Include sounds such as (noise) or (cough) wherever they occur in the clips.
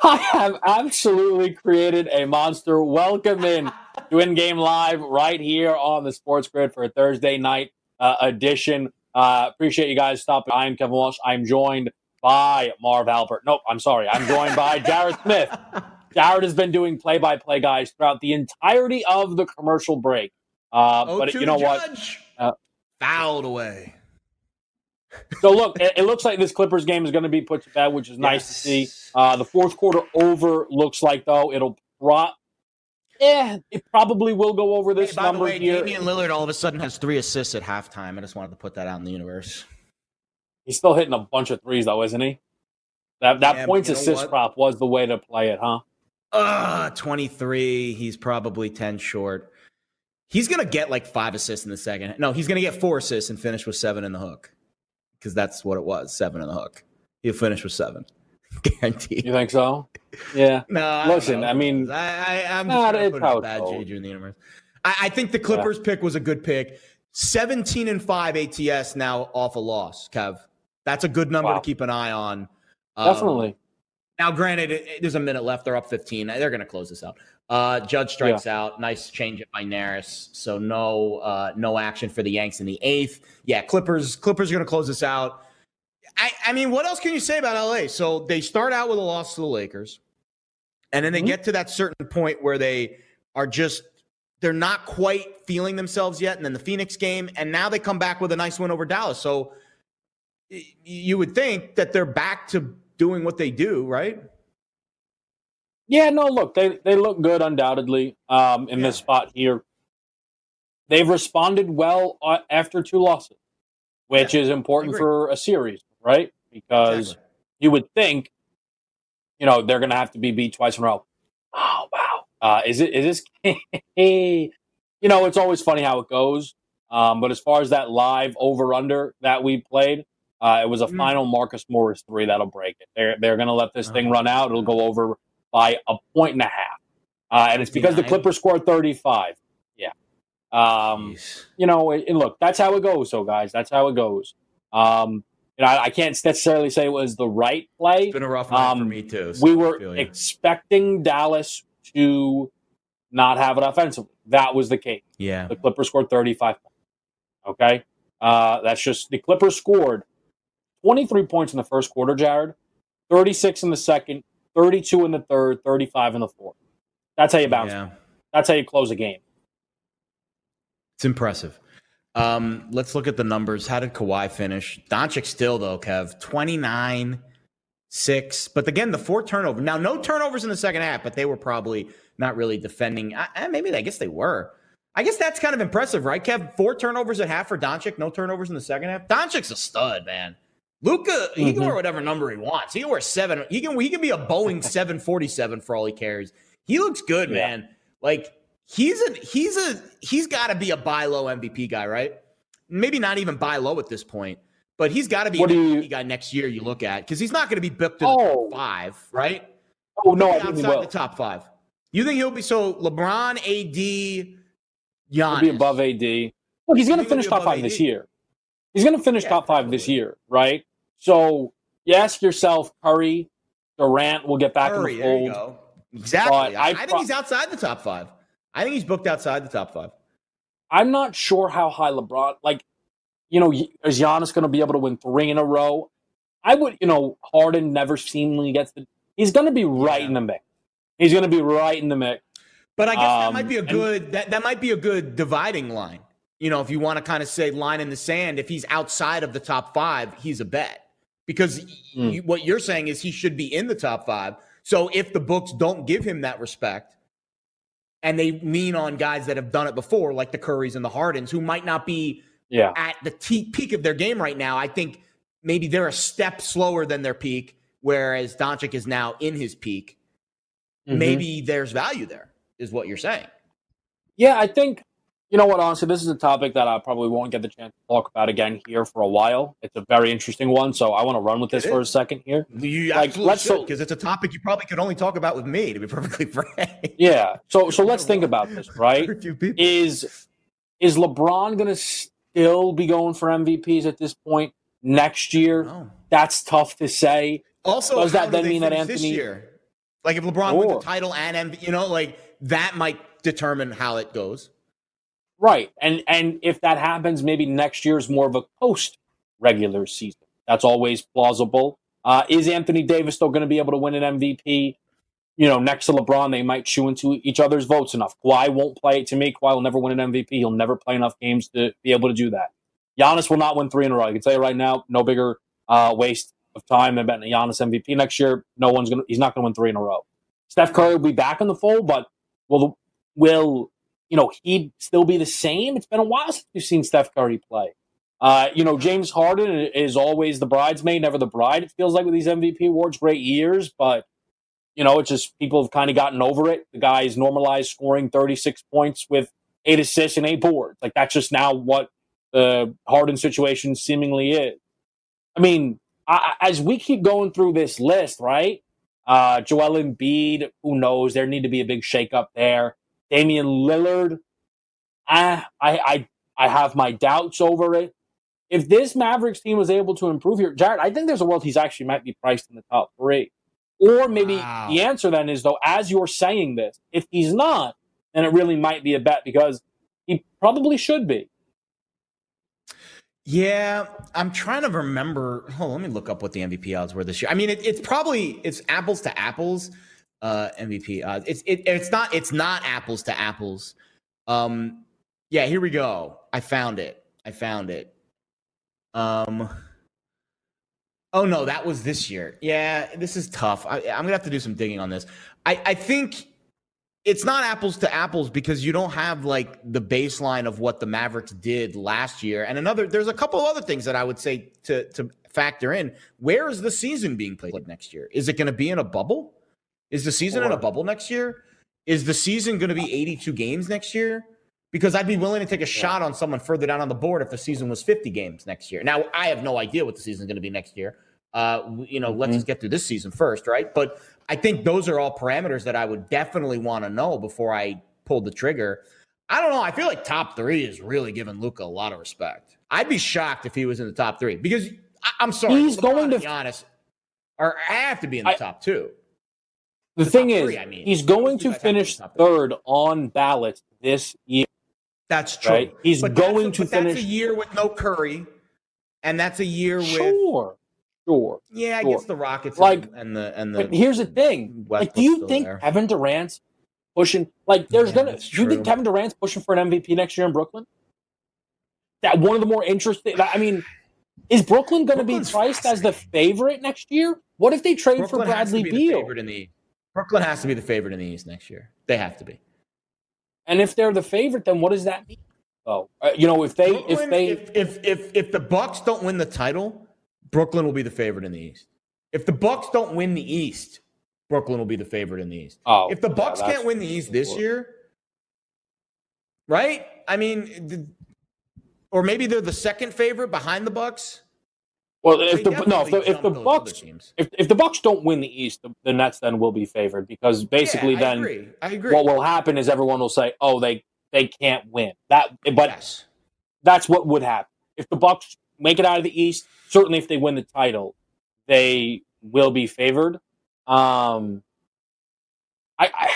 (laughs) I have absolutely created a monster. Welcome in to In Game Live right here on the Sports Grid for a Thursday night uh, edition. Uh, appreciate you guys stopping. I'm Kevin Walsh. I'm joined by Marv Albert. Nope, I'm sorry. I'm joined by (laughs) Jared Smith. Jared has been doing play by play, guys, throughout the entirety of the commercial break. Uh, but you know judge. what? Uh, Fouled away so look, it, it, looks like this Clippers game is going to be put to bed, which is yes. nice to see. Uh, the fourth quarter over looks like though it'll drop. Yeah, it probably will go over this hey, by number the way, here. Damian Lillard all of a sudden has three assists at halftime. I just wanted to put that out in the universe. He's still hitting a bunch of threes though, isn't he? That that yeah, points assist prop was the way to play it, huh? Uh 23. He's probably 10 short. He's gonna get like five assists in the second. No, he's gonna get four assists and finish with seven in the hook because that's what it was seven in the hook. He'll finish with seven. (laughs) Guaranteed. You think so? Yeah. (laughs) no. Listen, I, I mean, I, I, am not just put a bad juju in the universe. I, I think the Clippers yeah. pick was a good pick. 17 and 5 ATS now off a loss, Kev. That's a good number wow. to keep an eye on. Um, Definitely. Now, granted, it, it, there's a minute left. They're up 15. They're going to close this out. Uh, Judge strikes yeah. out. Nice change by Neris. So no, uh, no action for the Yanks in the eighth. Yeah, Clippers. Clippers are going to close this out. I, I, mean, what else can you say about LA? So they start out with a loss to the Lakers, and then they mm-hmm. get to that certain point where they are just they're not quite feeling themselves yet. And then the Phoenix game, and now they come back with a nice win over Dallas. So you would think that they're back to doing what they do, right? Yeah, no, look, they they look good undoubtedly um, in yeah. this spot here. They've responded well uh, after two losses, which yeah, is important for a series, right? Because exactly. you would think, you know, they're going to have to be beat twice in a row. Oh wow, uh, is it is this? (laughs) you know, it's always funny how it goes. Um, but as far as that live over under that we played, uh, it was a mm. final Marcus Morris three that'll break it. They're they're going to let this thing run out. It'll go over by a point and a half. Uh, and it's because the Clippers scored 35. Yeah. Um, you know, and look, that's how it goes. So, guys, that's how it goes. Um, you know, I, I, can't necessarily say it was the right play. It's been a rough night um, for me, too. So we were expecting Dallas to not have it offensively. That was the case. Yeah. The Clippers scored 35 points. Okay. Uh, that's just the Clippers scored 23 points in the first quarter, Jared, 36 in the second, 32 in the third, 35 in the fourth. That's how you bounce. Yeah. That's how you close a game. It's impressive. Um, let's look at the numbers. How did Kawhi finish? Doncic still though, Kev, 29, 6. But again, the four turnovers. Now, no turnovers in the second half, but they were probably not really defending. I, maybe I guess they were. I guess that's kind of impressive, right, Kev? Four turnovers at half for Doncic, no turnovers in the second half. Doncic's a stud, man. Luka, he mm-hmm. can wear whatever number he wants. He can wear seven. He can he can be a Boeing (laughs) 747 for all he cares. He looks good, yeah. man. Like he's a he's a he's got to be a buy low MVP guy, right? Maybe not even buy low at this point, but he's got to be what an MVP you, guy next year. You look at because he's not going to be booked in oh, the five, right? Oh no, I think outside the top five. You think he'll be so LeBron, AD, Giannis he'll be above AD? Well, he's going to finish top five AD? this year. He's going to finish yeah, top five probably. this year, right? So you ask yourself, Curry, Durant will get back Curry, in the fold. Exactly. I, I, think he's outside the top five. I think he's booked outside the top five. I'm not sure how high LeBron, like, you know, is Giannis going to be able to win three in a row? I would, you know, Harden never seemingly gets the. He's going to be right yeah. in the mix. He's going to be right in the mix. But I guess um, that might be a good and, that that might be a good dividing line. You know, if you want to kind of say line in the sand, if he's outside of the top five, he's a bet because mm. you, what you're saying is he should be in the top five. So if the books don't give him that respect, and they lean on guys that have done it before, like the Currys and the Hardens, who might not be yeah. at the t- peak of their game right now. I think maybe they're a step slower than their peak, whereas Doncic is now in his peak. Mm-hmm. Maybe there's value there, is what you're saying. Yeah, I think you know what, honestly, this is a topic that I probably won't get the chance to talk about again here for a while. It's a very interesting one, so I want to run with this for a second here. You like, let's because it's a topic you probably could only talk about with me, to be (laughs) perfectly frank. Yeah. So so let's think about this, (laughs) right? Is is LeBron going to still be going for MVPs at this point next year? That's tough to say. Also, does that then mean that Anthony? Year? Like if LeBron wins the title and MVP, you know, like that might determine how it goes. Right. And and if that happens, maybe next year is more of a post regular season. That's always plausible. Uh, is Anthony Davis still going to be able to win an MVP? You know, next to LeBron, they might chew into each other's votes enough. Kawhi won't play. It to me, Kawhi will never win an MVP. He'll never play enough games to be able to do that. Giannis will not win three in a row. I can tell you right now, no bigger uh, waste of time than betting Giannis MVP next year. No one's gonna. He's not going to win three in a row. Steph Curry will be back in the fold, but will will you know, he'd still be the same. It's been a while since we've seen Steph Curry play. Uh, you know, James Harden is always the bridesmaid, never the bride. It feels like with these MVP awards, great years, but you know, it's just people have kind of gotten over it. The guy is normalized scoring 36 points with eight assists and eight boards. Like that's just now what the Harden situation seemingly is. I mean, I, as we keep going through this list, right? Uh, Joel Embiid, who knows? There need to be a big shakeup there. Damian Lillard, I, I, I, I have my doubts over it. If this Mavericks team was able to improve here, Jared, I think there's a world he's actually might be priced in the top three. Or maybe wow. the answer then is though, as you're saying this, if he's not, then it really might be a bet because he probably should be. Yeah, I'm trying to remember. Hold on, let me look up what the MVP odds were this year. I mean, it, it's probably it's apples to apples uh, MVP odds. It's it, it's not it's not apples to apples. Um, yeah, here we go. I found it. I found it. Um. Oh no, that was this year. Yeah, this is tough. I, am gonna have to do some digging on this. I, I think it's not apples to apples because you don't have like the baseline of what the Mavericks did last year. And another, there's a couple of other things that I would say to to factor in. Where is the season being played next year? Is it going to be in a bubble? Is the season in a bubble next year? Is the season going to be 82 games next year? Because I'd be willing to take a shot on someone further down on the board if the season was 50 games next year. Now, I have no idea what the season's going to be next year. Uh, you know, mm-hmm. let's just get through this season first, right? But I think those are all parameters that I would definitely want to know before I pulled the trigger. I don't know. I feel like top three is really giving Luka a lot of respect. I'd be shocked if he was in the top three because I, am sorry. He's going to be honest, or I have to be in the I, top two. The, the thing is, three, I mean. he's going to finish third on ballot this year. That's true. Right? He's but going a, to finish a year with no Curry, and that's a year with sure, Sure. Yeah, I sure. guess the Rockets Like, and the and the. But here's the thing: like, do you think there. Kevin Durant's pushing? Like, there's Yeah, gonna. Do you think. Kevin Durant's pushing for an MVP next year in Brooklyn? That one of the more interesting. I mean, is Brooklyn going to be priced as the favorite next year? What if they trade Brooklyn for Bradley Beal? Favorite in the East. Brooklyn has to be the favorite in the East next year. They have to be. And if they're the favorite, then what does that mean? Oh, uh, you know, if they if they if, if if if the Bucks don't win the title, Brooklyn will be the favorite in the East. If the Bucks don't win the East, Brooklyn will be the favorite in the East. oh, if the Bucks that's- can't win the East this year, right? I mean, the- or maybe they're the second favorite behind the Bucks. Well, if the no, if the, if the Bucks if, if the Bucks don't win the East, the, the Nets then will be favored because basically Yeah, I then agree. I agree. what will happen is everyone will say, "Oh, they they can't win." That, but yes. that's what would happen if the Bucks make it out of the East. Certainly, if they win the title, they will be favored. Um, I, I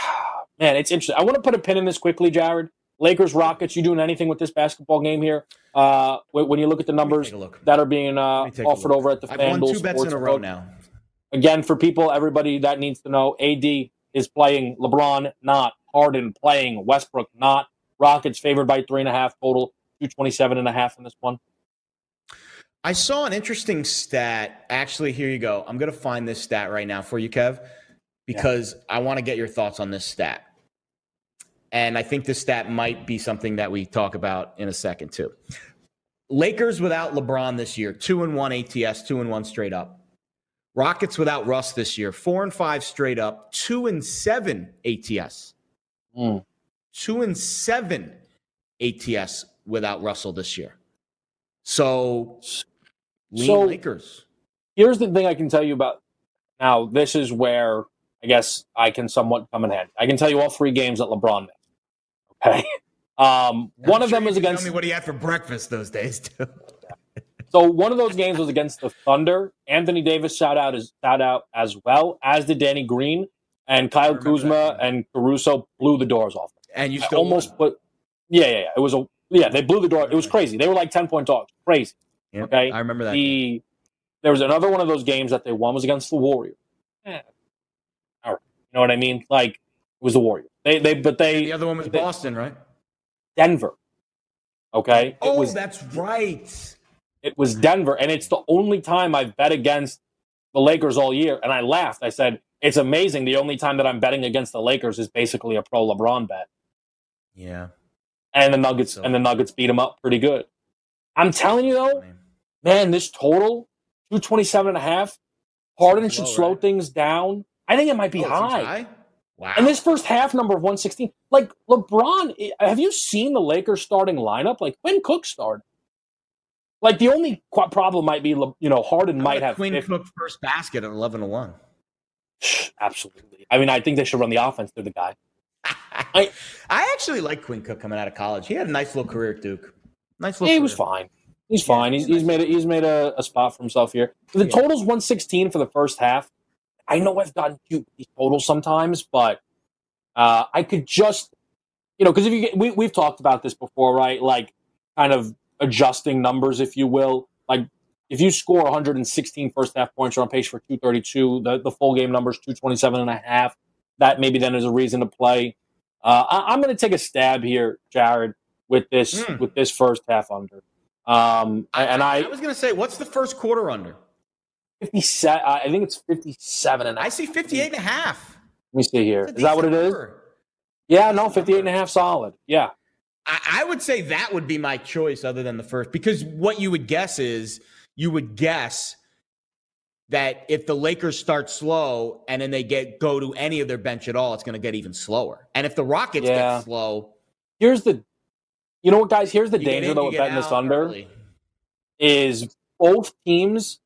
(sighs) man, it's interesting. I want to put a pin in this quickly, Jared. Lakers, Rockets. You doing anything with this basketball game here? Uh, when you look at the numbers that are being uh, Let me take a offered over at the I've won FanDuel two bets in a row now. Again, for people, everybody that needs to know, AD is playing LeBron, not Harden playing Westbrook, not Rockets favored by three and a half total, 227 and a half in this one. I saw an interesting stat. Actually, here you go. I'm going to find this stat right now for you, Kev, because I want to get your thoughts on this stat. And I think this stat might be something that we talk about in a second, too. Lakers without LeBron this year, two and one ATS, two and one straight up. Rockets without Russ this year, four and five straight up, two and seven ATS, Mm. two and seven ATS without Russell this year. So, lean So- Lakers. Here's the thing I can tell you about. Now, this is where I guess I can somewhat come in handy. I can tell you all three games that LeBron missed. Okay. Um, one of them was against. Tell me what he had for breakfast those days too. (laughs) So one of those games was against the Thunder. Anthony Davis shout out as shout out as well as did Danny Green and Kyle Kuzma and Caruso blew the doors off. And you I still almost won. put. Yeah, yeah, yeah. It was a yeah. They blew the door. It was crazy. They were like ten point dogs. Crazy. Yep, okay. I remember that. The there was another one of those games that they won was against the Warriors. Yeah. All right. You know what I mean? Like it was the Warriors. They they but they the other one was they- Boston, right? Denver. Okay. It Oh, was that's right. it was Denver, and it's the only time I've bet against the Lakers all year. And I laughed. I said, "It's amazing. The only time that I'm betting against the Lakers is basically a pro LeBron bet." Yeah. And the Nuggets So- and the Nuggets beat them up pretty good. I'm telling you though, man, this total 227 and a half. Harden should slow right? things down. I think it might be Oh, seems high. Wow. And this first half number of 116, like LeBron, eh, have you seen the Lakers starting lineup? Like Quinn Cook started. Like the only qu- problem might be, Le- you know, Harden might about have Quinn 50 Cook first basket at eleven to one. (sighs) Absolutely. I mean, I think they should run the offense through the guy. (laughs) I I actually like Quinn Cook coming out of college. He had a nice little career at Duke. Nice little. Yeah, he was fine. He's fine. He's, he's made a, he's made a, a spot for himself here. The Yeah. total's 116 for the first half. I know I've gotten cute these totals sometimes, but uh, I could just, you know, because if you get, we, we've talked about this before, right? Like kind of adjusting numbers, if you will. Like if you score 116 first half points, you're on pace for 232. The, the full game numbers 227 and a half. That maybe then is a reason to play. Uh, I, I'm going to take a stab here, Jared, with this Hmm. with this first half under. Um, and I, I was gonna say, what's the first quarter under? 57, uh, I think it's 57 and a I see 58 and a half. Let me see here. Is that what it is? Yeah, no, 58 and a half solid. Yeah. I, I would say that would be my choice other than the first because what you would guess is you would guess that if the Lakers start slow and then they get go to any of their bench at all, it's going to get even slower. And if the Rockets Yeah. get slow, Here's the, you know what, guys? Here's the you danger in, though with betting this under early. is both teams,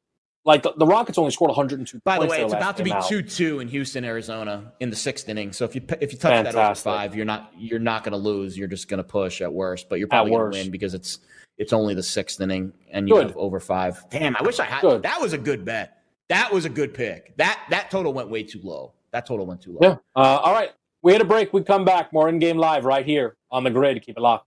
like the, the Rockets only scored 102 By the way, it's about to be two two in Houston, Arizona, in the sixth inning. So if you if you touch that over five, you're not you're not going to lose. You're just going to push at worst, but you're probably going to win because it's it's only the sixth inning and you Good. have over five. Damn, I wish I had Good. that was a good bet. That was a good pick. That that total went way too low. That total went too low. Yeah. Uh, all right. We had a break. We come back. More in game live right here on the grid. Keep it locked.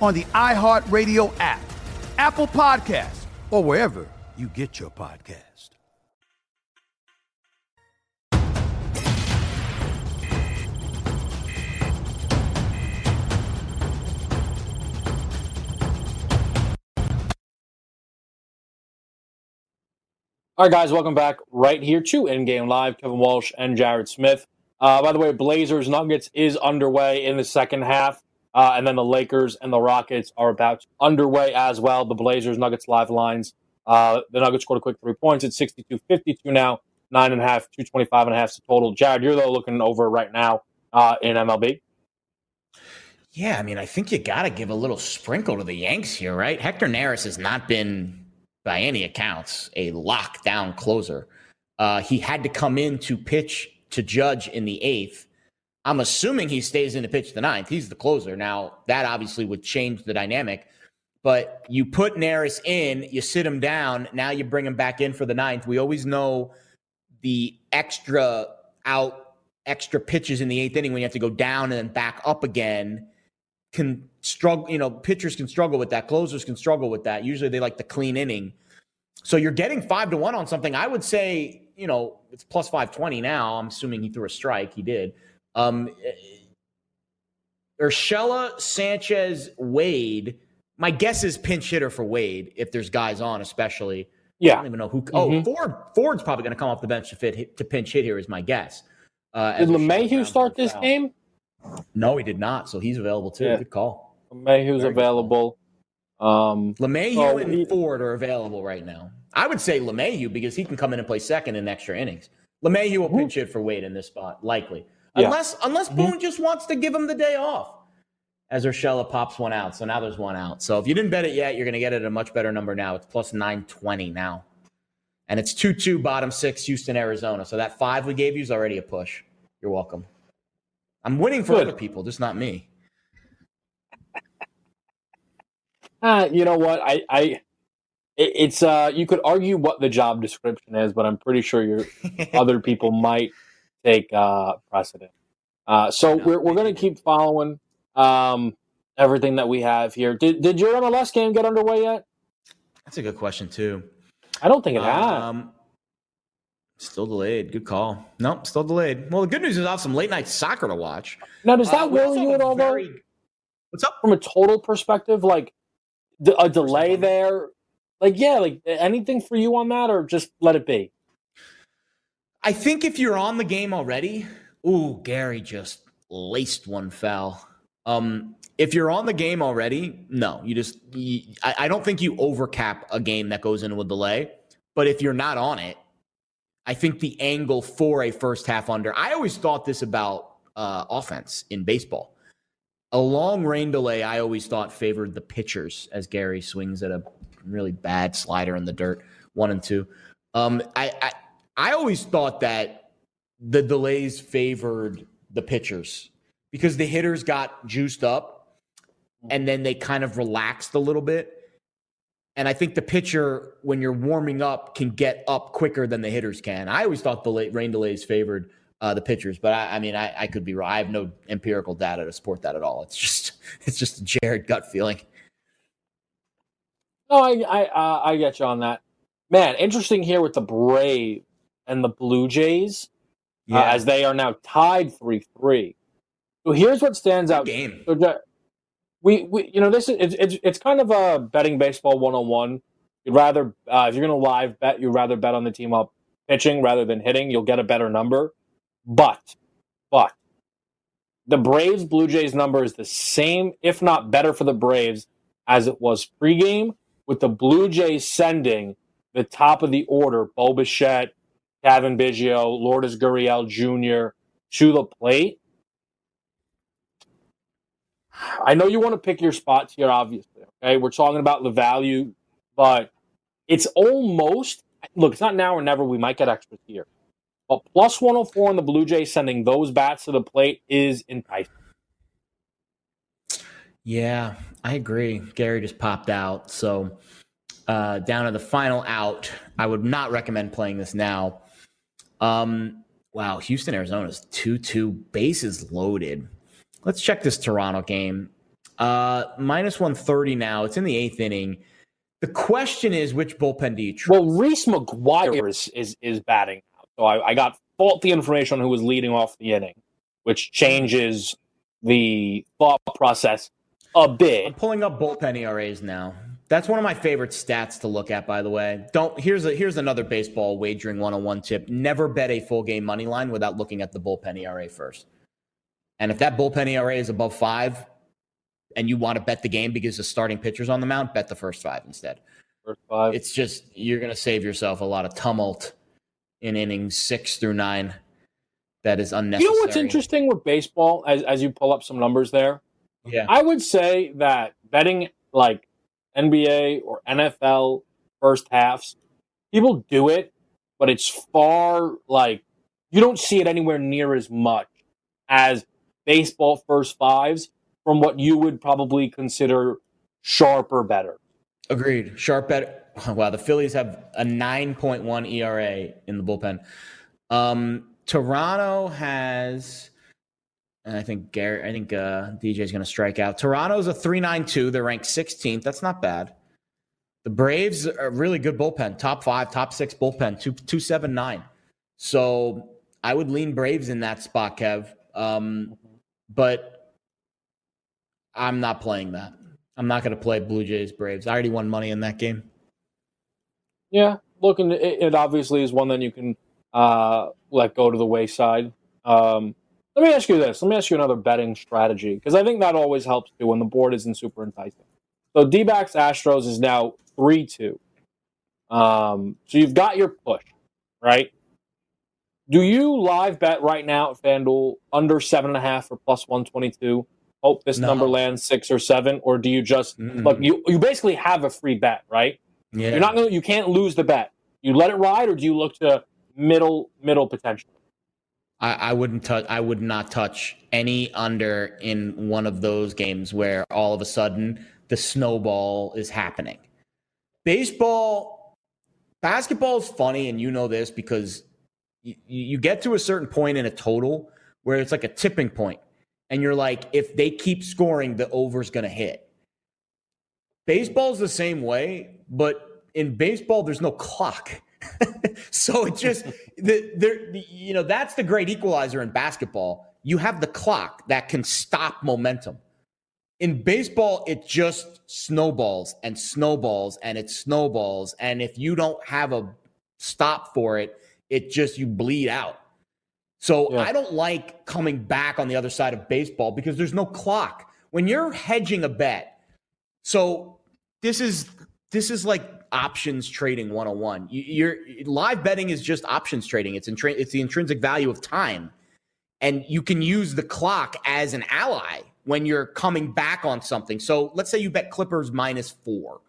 on the iHeartRadio app, Apple Podcasts, or wherever you get your podcast. All right, guys, welcome back right here to In Game Live. Kevin Walsh and Jared Smith. Uh, by the way, Blazers Nuggets is underway in the second half, uh, and then the Lakers and the Rockets are about underway as well. The Blazers Nuggets live lines. Uh, the Nuggets scored a quick three points at 62 52 now, nine and a half, 225 and a half to total. Jared, you're though looking over right now uh, in MLB. Yeah, I mean, I think you got to give a little sprinkle to the Yanks here, right? Hector Neris has not been by any accounts, a lockdown closer. Uh, he had to come in to pitch to Judge in the eighth. I'm assuming he stays in to pitch the ninth. He's the closer. Now, that obviously would change the dynamic, but you put Neris in, you sit him down, now you bring him back in for the ninth. We always know the extra out, extra pitches in the eighth inning when you have to go down and then back up again can struggle, you know, pitchers can struggle with that, closers can struggle with that. Usually they like the clean inning. So you're getting five to one on something. I would say, you know, it's plus 520 now. I'm assuming he threw a strike. He did. Um, Urshela, Sanchez, Wade. My guess is pinch hitter for Wade if there's guys on, especially. Yeah. I don't even know who. Oh, Mhm. Ford. Ford's probably going to come off the bench to fit to pinch hit here. Is my guess. Uh, Did LeMahieu start this foul. game? No, he did not. So he's available too. Yeah. Good call. LeMahieu's Very available. Um, LeMahieu and he- Ford are available right now. I would say LeMahieu because he can come in and play second in extra innings. LeMahieu will pinch hit for Wade in this spot, likely. Yeah. Unless unless Boone just wants to give him the day off. As Urshela pops one out. So now there's one out. So if you didn't bet it yet, you're going to get it at a much better number now. It's plus 920 now. And it's 2 2 bottom six, Houston, Arizona. So that five we gave you is already a push. You're welcome. I'm winning for Good. other people, just not me. Uh, you know what? I, I, it, it's uh, you could argue what the job description is, but I'm pretty sure your (laughs) other people might take uh, precedent. Uh, so No, we're we're gonna keep following um everything that we have here. Did did your MLS game get underway yet? That's a good question, too. I don't think it has. Um, still delayed. Good call. Nope, still delayed. Well, the good news is I'll have some late night soccer to watch. now, does Uh, that also worry you at all? though? very- What's up? From a total perspective, like a delay there, like yeah, like anything for you on that, or just let it be. I think if you're on the game already, ooh, Gary just laced one foul. Um, if you're on the game already, no, you just you, I, I don't think you overcap a game that goes into a delay. But if you're not on it, I think the angle for a first half under. I always thought this about uh, offense in baseball. A long rain delay, I always thought favored the pitchers as Gary swings at a really bad slider in the dirt, one and two. Um, I, I I always thought that the delays favored the pitchers because the hitters got juiced up and then they kind of relaxed a little bit. And I think the pitcher, when you're warming up, can get up quicker than the hitters can. I always thought the rain delays favored uh, the pitchers, but I, I mean, I, I, could be wrong. I have no empirical data to support that at all. It's just, (laughs) it's just a Jared gut feeling. No, I, I, uh, I get you on that. Man, interesting here with the Brave and the Blue Jays, uh, yeah. uh, as they are now tied three three. So here's what stands Good out. Game. So, we, we, you know, this is it's, it's, it's kind of a betting baseball one on one. You'd rather uh, if you're going to live bet, you'd rather bet on the team up pitching rather than hitting. You'll get a better number. But, but the Braves Blue Jays number is the same, if not better, for the Braves as it was pregame, with the Blue Jays sending the top of the order, Bo Bichette, Cavan Biggio, Lourdes Gurriel Jr. to the plate. I know you want to pick your spots here, obviously. Okay, we're talking about the value, but it's almost look. It's not now or never. We might get extras here, but plus one hundred oh four on the Blue Jays sending those bats to the plate is enticing. Yeah, I agree. Gary just popped out, so uh, down to the final out. I would not recommend playing this now. Um, wow, Houston, Arizona's 2 2, bases loaded. Let's check this Toronto game. Uh, minus 130 now. It's in the eighth inning. The question is, which bullpen do you trust? Well, Reese McGuire is, is, is batting So I, I got faulty information on who was leading off the inning, which changes the thought process a bit. I'm pulling up bullpen ERAs now. That's one of my favorite stats to look at, by the way. Don't here's a here's another baseball wagering one-on-one tip. Never bet a full game money line without looking at the bullpen ERA first. And if that bullpen ERA is above five, and you want to bet the game because the starting pitcher's on the mound, bet the first five instead. First five. It's just you're gonna save yourself a lot of tumult in innings six through nine. That is unnecessary. You know what's interesting with baseball as as you pull up some numbers there? Yeah. I would say that betting like NBA or NFL first halves. People do it, but it's far like you don't see it anywhere near as much as baseball first fives from what you would probably consider sharper bettor. Agreed. Sharp bettor. (laughs) Wow, the Phillies have a 9.1 ERA in the bullpen. Um, Toronto has and I think Gary, I think uh, DJ is going to strike out. Toronto's a three nine two. They're ranked 16th. That's not bad. The Braves are really good bullpen, top five, top six bullpen, two two seven nine. So I would lean Braves in that spot, Kev. Um, but I'm not playing that. I'm not going to play Blue Jays Braves. I already won money in that game. Yeah, looking, it, it obviously is one that you can uh, let go to the wayside. Um, let me ask you this. Let me ask you another betting strategy because I think that always helps too when the board isn't super enticing. So D backs Astros is now 3 2. Um, so you've got your push, right? Do you live bet right now at FanDuel under 7.5 or plus 122? Hope this no. number lands six or seven, or do you just mm look? You you basically have a free bet, right? Yeah. You're not gonna You can't lose the bet. You let it ride, or do you look to middle middle potential? I, I wouldn't touch. I would not touch any under in one of those games where all of a sudden the snowball is happening. Baseball, basketball is funny, and you know this because you, you get to a certain point in a total where it's like a tipping point, and you're like, if they keep scoring, the over's going to hit. Baseball's the same way, but in baseball, there's no clock. (laughs) so it just the there you know that's the great equalizer in basketball. You have the clock that can stop momentum. In baseball, it just snowballs and snowballs and it snowballs. And if you don't have a stop for it, it just you bleed out. So yeah. I don't like coming back on the other side of baseball because there's no clock. When you're hedging a bet, so this is this is like options trading 101. You, you're live betting is just options trading. It's in, it's the intrinsic value of time. And you can use the clock as an ally when you're coming back on something. So let's say you bet Clippers minus four,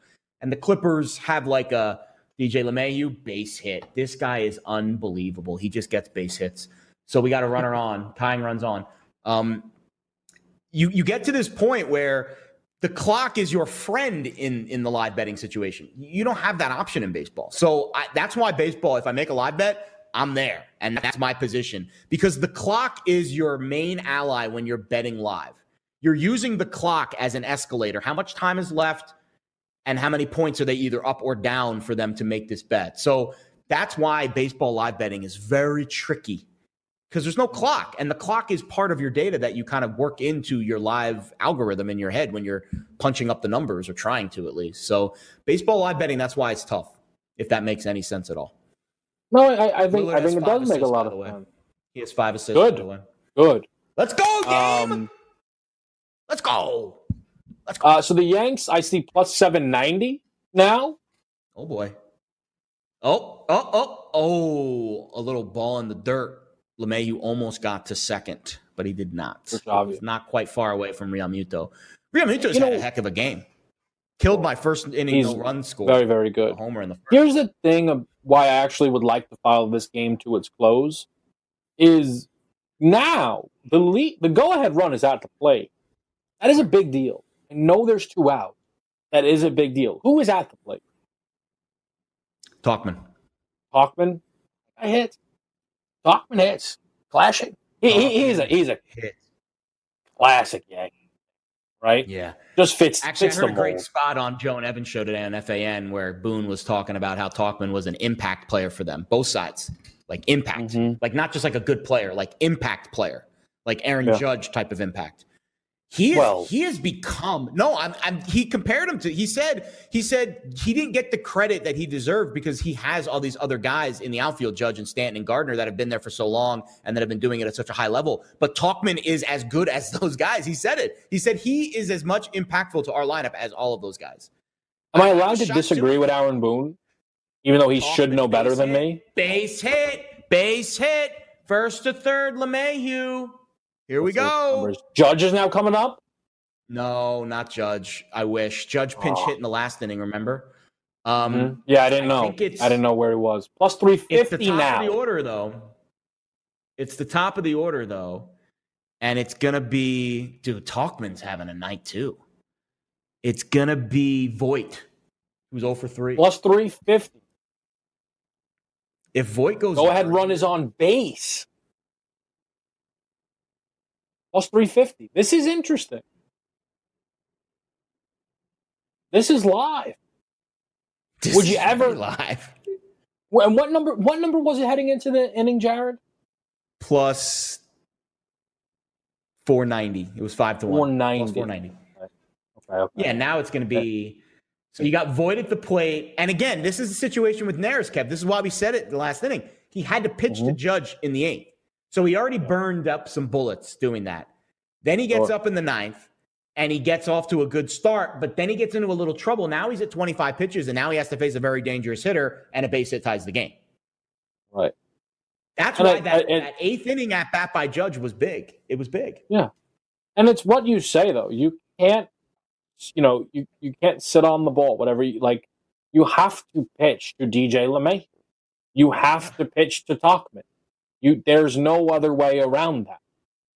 and the Clippers have like a DJ LeMahieu base hit. This guy is unbelievable. He just gets base hits. So we got a runner on, tying runs on. Um, you you get to this point where the clock is your friend in in the live betting situation. You don't have that option in baseball. So I, that's why baseball. If I make a live bet, I'm there, and that's my position because the clock is your main ally when you're betting live. You're using the clock as an escalator. How much time is left, and how many points are they either up or down for them to make this bet? So that's why baseball live betting is very tricky because there's no clock and the clock is part of your data that you kind of work into your live algorithm in your head when you're punching up the numbers or trying to at least. So baseball live betting that's why it's tough if that makes any sense at all. No i, I think i think it does make a lot of sense. He has five assists good. good. Let's go game! Um, let's go! Let's go. Uh, so the yanks i see plus 790 now. Oh boy. Oh oh oh oh a little ball in the dirt LeMahieu almost got to second, but he did not. So not quite far away from Realmuto. Realmuto's you had know, a heck of a game. Killed my first inning no run score. Very, very good. Homer in the first. Here's the thing of why I actually would like to follow this game to its close is now the lead, the go ahead run is at the plate. That is a big deal. I know there's two out. That is a big deal. Who is at the plate? Tauchman. Tauchman. I hit. Tauchman hits. Classic. He, he, he's a he's a hit. classic Yankee. Right? Yeah. Just fits. Actually, fits I heard a great spot on Joe and Evan show today on FAN where Boone was talking about how Tauchman was an impact player for them, both sides. Like impact. Mm-hmm. Like not just like a good player, like impact player. Like Aaron yeah. Judge type of impact. He is, well, he has become no. I'm, I'm, he compared him to. He said he said he didn't get the credit that he deserved because he has all these other guys in the outfield, Judge and Stanton and Gardner, that have been there for so long and that have been doing it at such a high level. But Tauchman is as good as (laughs) those guys. He said it. He said he is as much impactful to our lineup as all of those guys. Am I allowed to disagree too. with Aaron Boone, even though he Tauchman, should know better than hit, me? Base hit, base hit, first to third, LeMahieu. Here we go. Judge is now coming up. No, not Judge. I wish Judge pinch oh. hit in the last inning. Remember? Um, mm-hmm. Yeah, I didn't I know. I didn't know where he was. Plus three fifty It's the top now. of the order, though. It's the top of the order, though, and it's gonna be dude. Tauchman's having a night too. It's gonna be Voit, who's zero oh for three. Plus three fifty. If Voit goes, go ahead, run is on base plus 350. This is interesting. This is live. This Would you ever (laughs) live? And what number? What number was it heading into the inning, Jared? Plus four ninety. It was five to one. Four ninety. Four ninety. Okay, okay. Yeah. Now it's going to be. So you got Voit at the plate, and again, this is the situation with Neris, Kev. This is why we said it the last inning. He had to pitch mm-hmm. to Judge in the eighth. So he already burned up some bullets doing that. Then he gets sure. up in the ninth and he gets off to a good start, but then he gets into a little trouble. Now he's at 25 pitches and now he has to face a very dangerous hitter and a base hit ties the game. Right. That's and why I, that, I, that eighth inning at bat by Judge was big. It was big. Yeah. And it's what you say though. You can't you know, you, you can't sit on the ball, whatever you like. You have to pitch to DJ LeMay. You have to pitch to Tauchman. You there's no other way around that.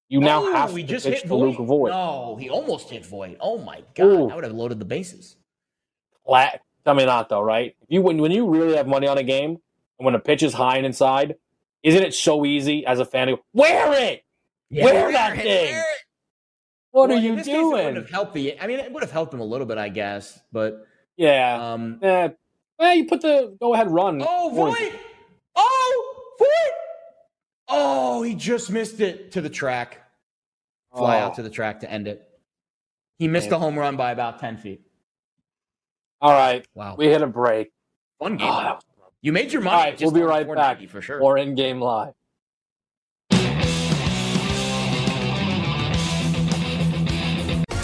You now oh, have to just pitch hit to Luke Voit. No, he almost hit Voit. Oh my god, Ooh. I would have loaded the bases. Flat. Tell me not though, right? If you when when you really have money on a game and when a pitch is high and inside, isn't it so easy as a fan to go, wear it, yeah, wear that it, thing? Wear what well, are you doing? Case, would have helped the. I mean, it would have helped him a little bit, I guess. But yeah, um, yeah. Well, you put the go ahead run. Oh, Voit! Oh, Voit! Oh, he just missed it to the track. Fly oh. out to the track to end it. He missed a home run by about 10 feet. All right. Wow. We hit a break. One game. Oh, you made your money. Right, we'll be right back for sure. Or in game live.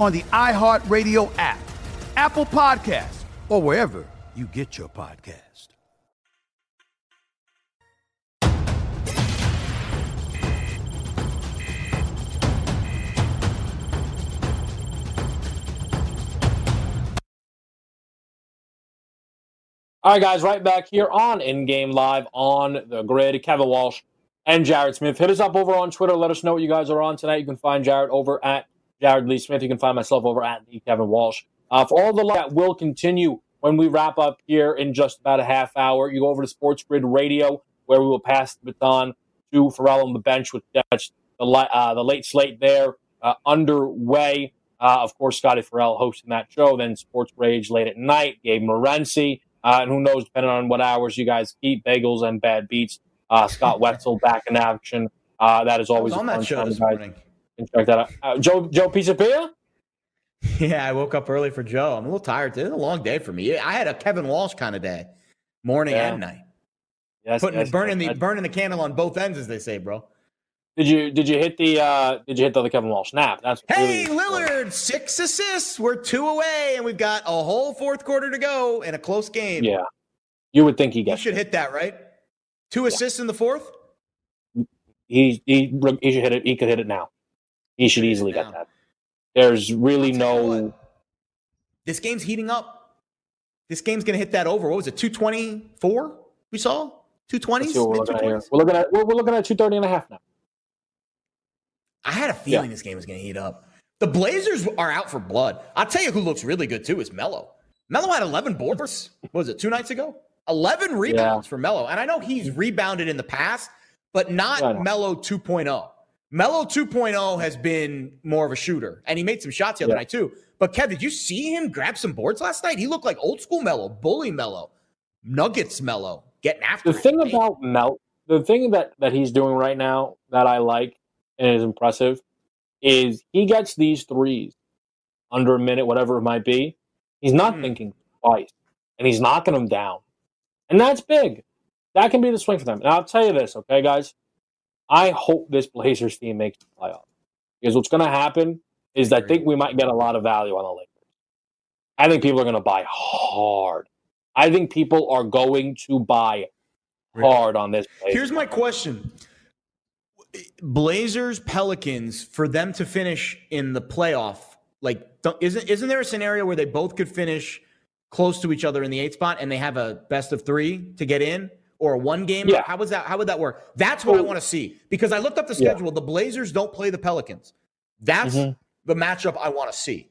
on the iHeartRadio app, Apple Podcasts, or wherever you get your podcast. All right, guys, right back here on In Game Live on the grid. Kevin Walsh and Jared Smith. Hit us up over on Twitter. Let us know what you guys are on tonight. You can find Jared over at Jared Lee Smith. You can find myself over at the Kevin Walsh. Uh, for all the love that will continue when we wrap up here in just about a half hour, you go over to Sports Grid Radio, where we will pass the baton to Farrell on the bench with the, uh, the late slate there uh, underway. Uh, of course, Scotty Farrell hosting that show. Then Sports Rage late at night. Gabe Morency. Uh, and who knows, depending on what hours you guys eat, bagels and bad beats. Uh, Scott (laughs) Wetzel back in action. Uh, that is always on that show this morning. Can check that out. Uh, Joe Joe Pisapia? (laughs) Yeah, I woke up early for Joe. I'm a little tired. It's a long day for me. I had a Kevin Walsh kind of day, morning Yeah. and night. Yes, Putting yes, burning yes. the burning the candle on both ends, as they say, bro. Did you did you hit the uh, did you hit the other Kevin Walsh snap? That's Hey, really- Lillard, six assists. We're two away, and we've got a whole fourth quarter to go in a close game. Yeah, you would think he he gets. should hit that, right? Two assists in the fourth. He he he should hit it. He could hit it now. He should easily get that. There's really I'll tell you no. This game's heating up. This game's gonna hit that over. What was it? Two twenty four. We saw two twenties. we're looking at here. We're looking at we're, we're looking at two thirty and a half now. I had a feeling this game was going to heat up. The Blazers are out for blood. I'll tell you who looks really good too is Melo. Melo had 11 boards. What was it, two nights ago? 11 rebounds for Melo. And I know he's rebounded in the past, but not Yeah. Melo 2.0. Melo 2.0 has been more of a shooter, and he made some shots the other Yeah. night too. But Kev, did you see him grab some boards last night? He looked like old school Melo, bully Melo, Nuggets Melo, getting after The it. thing Hey, about Mel, the thing that that he's doing right now that I like and is impressive is he gets these threes under a minute, whatever it might be. He's not Mhm. thinking twice, and he's knocking them down, and that's big. That can be the swing for them. And I'll tell you this, okay, guys. I hope this Blazers team makes the playoffs because what's going to happen is I think we might get a lot of value on the Lakers. I think people are going to buy hard. I think people are going to buy hard on this. Here's my question. Blazers Pelicans for them to finish in the playoff like isn't isn't there a scenario where they both could finish close to each other in the eight spot and they have a best of three to get in or a one game? Yeah. How was that? How would that work? That's what I want to see because I looked up the schedule. Yeah. The Blazers don't play the Pelicans. That's Mhm. the matchup I want to see.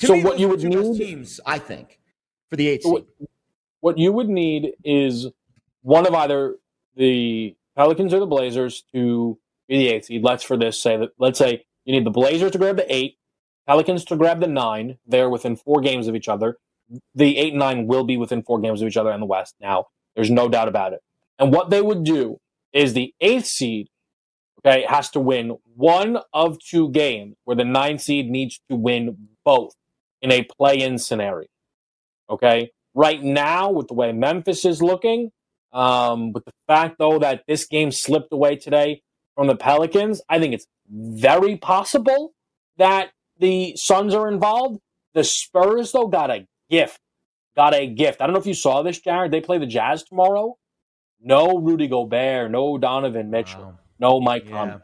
To So me, what you would need- teams, I think, for the eight So seed. what, what you would need is one of either the Pelicans or the Blazers to be the eighth seed. Let's for this say that let's say you need the Blazers to grab the eight, Pelicans to grab the nine. They're within four games of each other. The eight and nine will be within four games of each other in the West. Now, there's no doubt about it. And what they would do is the eighth seed, okay, has to win one of two games where the nine seed needs to win both in a play-in scenario. Okay. Right now, with the way Memphis is looking, um, with the fact though that this game slipped away today from the Pelicans, I think it's very possible that the Suns are involved. The Spurs though got a gift, got a gift. I don't know if you saw this, Jared. They play the Jazz tomorrow. No Rudy Gobert, no Donovan Mitchell, Wow. no Mike Yeah. Conley,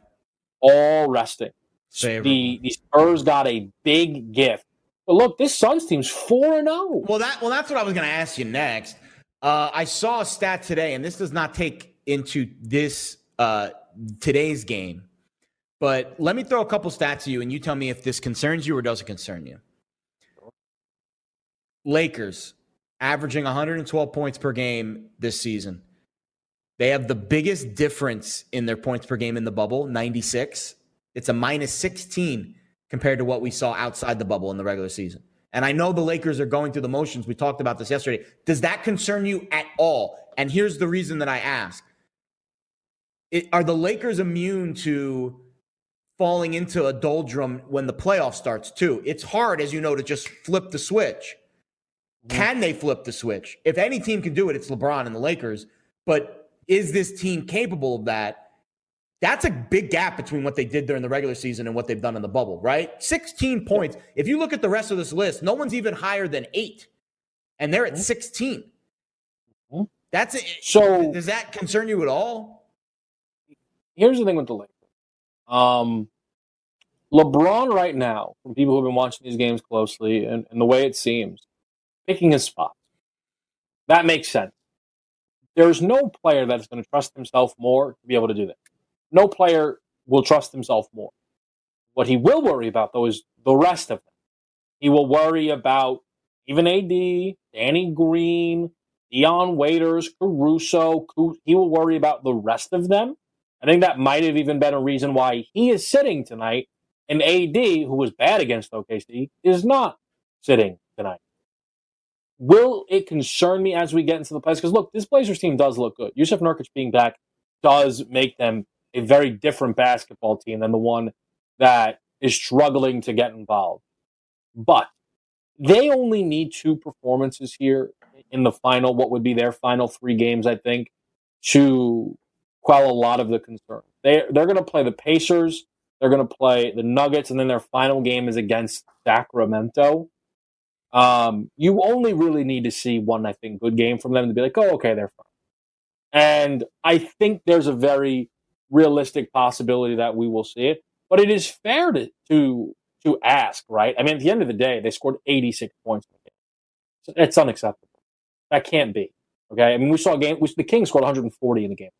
all resting. Favorable. The the Spurs got a big gift. But look, this Suns team's four and oh. zero. Well, that well, that's what I was going to ask you next. Uh, I saw a stat today, and this does not take into this uh, today's game, but let me throw a couple stats at you, and you tell me if this concerns you or doesn't concern you. Lakers averaging 112 points per game this season. They have the biggest difference in their points per game in the bubble, 96. It's a minus 16 compared to what we saw outside the bubble in the regular season. And I know the Lakers are going through the motions. We talked about this yesterday. Does that concern you at all? And here's the reason that I ask. It, are the Lakers immune to falling into a doldrum when the playoff starts too? It's hard, as you know, to just flip the switch. Can they flip the switch? If any team can do it, it's LeBron and the Lakers. But is this team capable of that? That's a big gap between what they did during the regular season and what they've done in the bubble, right? 16 points. If you look at the rest of this list, no one's even higher than eight, and they're at 16. Mhm. That's it. So- does that concern you at all? Here's the thing with the Lakers. Um, LeBron right now, from people who've been watching these games closely, and, and the way it seems, picking his spot. That makes sense. There's no player that's going to trust himself more to be able to do that. No player will trust himself more. What he will worry about, though, is the rest of them. He will worry about even AD, Danny Green, Dion Waiters, Caruso. He will worry about the rest of them. I think that might have even been a reason why he is sitting tonight, and AD, who was bad against OKC, is not sitting tonight. Will it concern me as we get into the playoffs? Because look, this Blazers team does look good. Yusuf Nurkic being back does make them a very different basketball team than the one that is struggling to get involved. But they only need two performances here in the final, what would be their final three games, I think, to quell a lot of the concern. They they're going to play the Pacers, they're going to play the Nuggets, and then their final game is against Sacramento. Um, you only really need to see one, I think, good game from them to be like, oh, okay, they're fine. And I think there's a very realistic possibility that we will see it. But it is fair to to to ask, right? I mean, at the end of the day, they scored 86 points in the game. So It's unacceptable. That can't be. Okay. I mean, we saw a game. We, the Kings scored 140 in the game.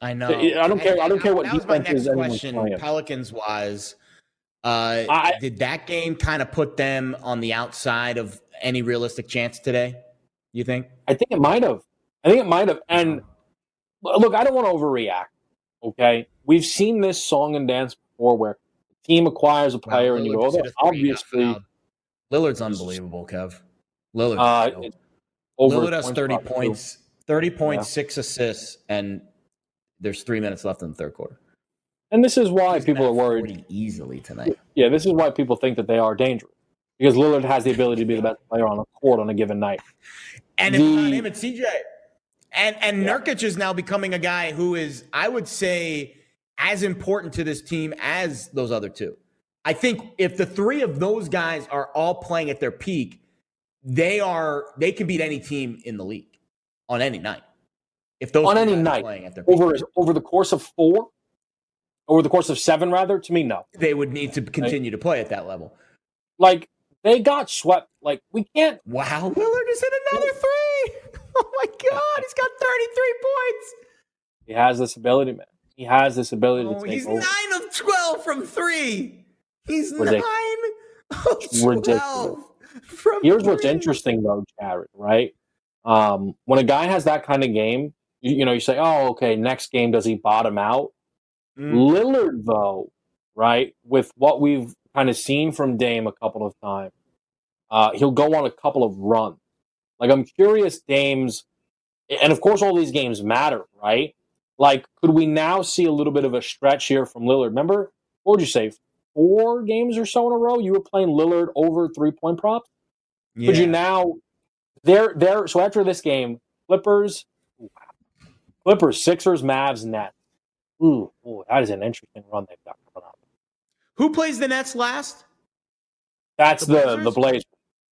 I know. I don't care- I don't care what that was my defenses next anyone's question. Pelicans wise, uh, I- did that game kind of put them on the outside of any realistic chance today? You think? I think it might have. I think it might have. And look, I don't want to overreact. Okay, we've seen this song and dance before, where the team acquires a player, and you go, "Oh, just hit a three, got obviously." Lillard's unbelievable, Kev. Lillard. Uh, Lillard has 30 points, 30 points, Yeah. six assists, and there's three minutes left in the third quarter. And this is why He's people are worried. easily tonight. Yeah, this is why people think that they are dangerous because Lillard has the ability to be the best player on the court on a given night. And if not him, it's CJ. And and Nurkic is now becoming a guy who is, I would say, as important to this team as those other two. I think if the three of those guys are all playing at their peak, they are they can beat any team in the league on any night. If those on any night playing at their over over the course of four, over the course of seven, rather, to me, no, they would need to continue to play at that level. Like they got swept. Like we can't. Wow, Lillard is hit another three. (laughs) Oh my god, he's got thirty three points. He has this ability, man. He has this ability oh, to take he's over. nine of twelve from three. He's Ridiculous. nine of twelve. Ridiculous. Here's what's interesting though, Jared. Right, um, when a guy has that kind of game, you, you, know, you say, "Oh, okay, next game does he bottom out?" Mm. Lillard, though, right, with what we've kind of seen from Dame a couple of times, uh, he'll go on a couple of runs. Like I'm curious, Dame's, and of course, all these games matter, right? Like, could we now see a little bit of a stretch here from Lillard? Remember, what would you say? Four games or so in a row, you were playing Lillard over three point props. Yeah. Could you now? There, there. So after this game, Clippers, Clippers, Sixers, Mavs, Nets. Ooh, ooh, that is an interesting run they've got coming up. Who plays the Nets last? That's the the, the Blazers.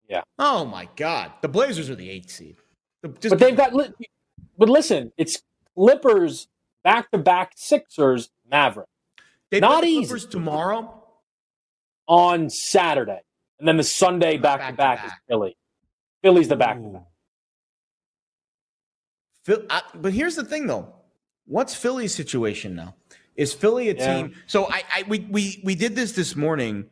Yeah. Oh my God, the Blazers are the eighth seed. Just, but they've got. But listen, it's Clippers back to back Sixers Maverick. They Not the Clippers easy. tomorrow. On Saturday, and then the Sunday back to back is Philly. Philly's the back to back. But here's the thing, though. What's Philly's situation now? Is Philly a yeah. team? So I, I we we we did this this morning,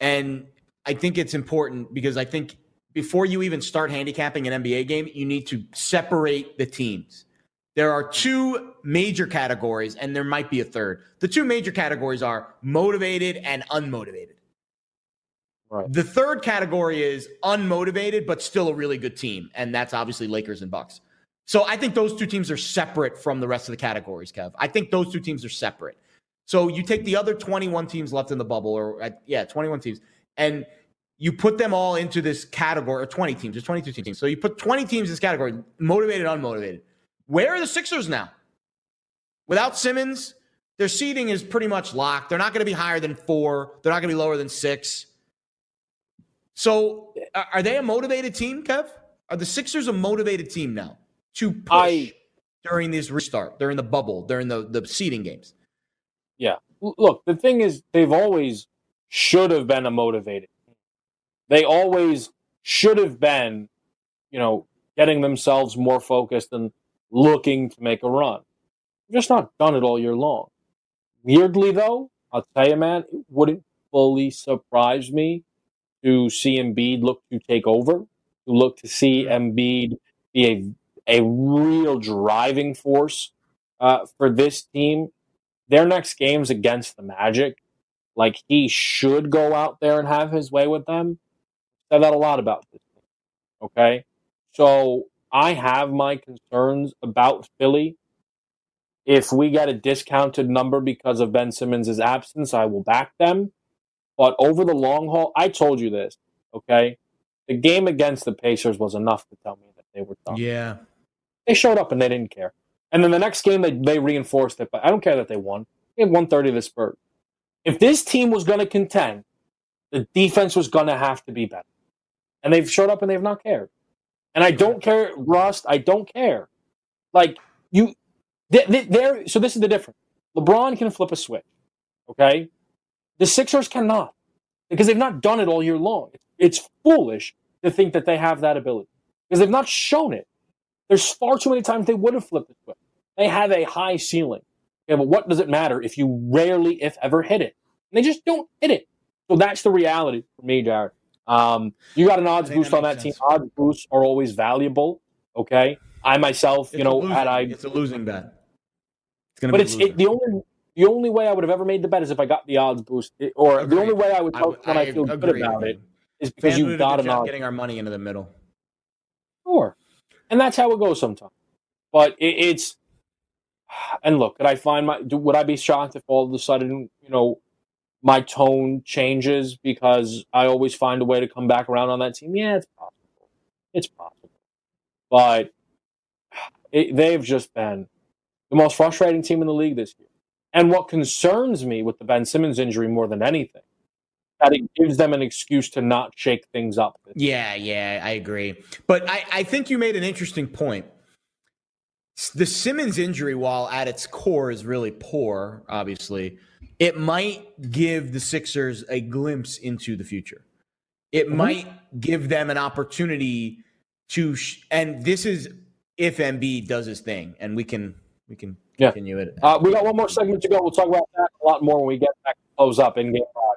and I think it's important because I think before you even start handicapping an NBA game, you need to separate the teams. There are two major categories, and there might be a third. The two major categories are motivated and unmotivated. Right. The third category is unmotivated, but still a really good team, and that's obviously Lakers and Bucks. So I think those two teams are separate from the rest of the categories, Kev. I think those two teams are separate. So you take the other 21 teams left in the bubble, or uh, yeah, 21 teams, and you put them all into this category, or 20 teams, there's 22 teams. So you put 20 teams in this category, motivated, unmotivated. Where are the Sixers now? Without Simmons, their seeding is pretty much locked. They're not going to be higher than four. They're not going to be lower than six. So are they a motivated team, Kev? Are the Sixers a motivated team now? To push I, during this restart, during the bubble, during the, the seeding games. Yeah. Look, the thing is, they've always should have been a motivated. They always should have been, you know, getting themselves more focused and looking to make a run. They're just not done it all year long. Weirdly, though, I'll tell you, man, it wouldn't fully surprise me to see Embiid look to take over, to look to see Embiid be a a real driving force uh, for this team. Their next game's against the Magic. Like he should go out there and have his way with them. Said that a lot about this. Team. Okay, so I have my concerns about Philly. If we get a discounted number because of Ben Simmons' absence, I will back them. But over the long haul, I told you this. Okay, the game against the Pacers was enough to tell me that they were done. Yeah, they showed up and they didn't care. And then the next game, they, they reinforced it. But I don't care that they won. They had 130 this Spurs. If this team was going to contend, the defense was going to have to be better. And they've showed up and they've not cared. And I don't care, Rust. I don't care. Like, you, they, they, so this is the difference. LeBron can flip a switch. Okay. The Sixers cannot because they've not done it all year long. It's foolish to think that they have that ability because they've not shown it. There's far too many times they would have flipped the switch. They have a high ceiling. Yeah, but what does it matter if you rarely, if ever, hit it? And they just don't hit it. So that's the reality for me, Jared. Um, you got an odds boost on that sense. team. Odds boosts are always valuable. Okay, I myself, it's you know, had I, it's a losing bet. It's gonna but it's it, the only the only way I would have ever made the bet is if I got the odds boost, or Agreed. the only way I would tell when I, I feel good about it is because you got an odds. Getting our money into the middle. And that's how it goes sometimes. But it, it's and look, could I find my? Would I be shocked if all of a sudden, you know, my tone changes because I always find a way to come back around on that team? Yeah, it's possible. It's possible, but it, they've just been the most frustrating team in the league this year. And what concerns me with the Ben Simmons injury more than anything that it gives them an excuse to not shake things up. Yeah, yeah, I agree. But I, I think you made an interesting point. The Simmons injury, while at its core is really poor, obviously, it might give the Sixers a glimpse into the future. It mm-hmm. might give them an opportunity to, sh- and this is if Embiid does his thing, and we can we can yeah. continue it. Uh, we got one more segment to go. We'll talk about that a lot more when we get back to close up in game five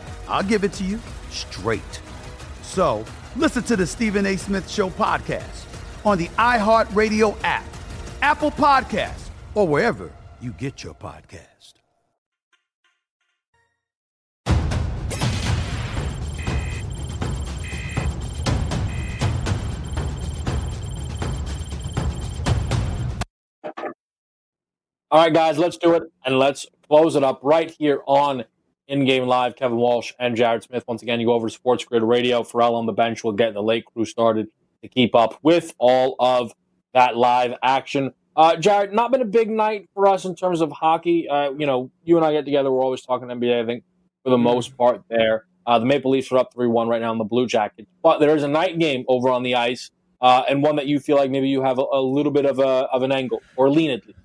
I'll give it to you straight. So, listen to the Stephen A. Smith Show podcast on the iHeartRadio app, Apple Podcast, or wherever you get your podcast. All right, guys, let's do it and let's close it up right here on In Game Live. Kevin Walsh and Jared Smith. Once again, you go over to Sports Grid Radio. Farrell on the bench will get the late crew started to keep up with all of that live action. Uh, Jared, not been a big night for us in terms of hockey. Uh, you know, you and I get together, we're always talking NBA, I think, for the most part there. Uh, the Maple Leafs are up 3 1 right now in the Blue Jackets. But there is a night game over on the ice, uh, and one that you feel like maybe you have a, a little bit of, a, of an angle, or lean at least.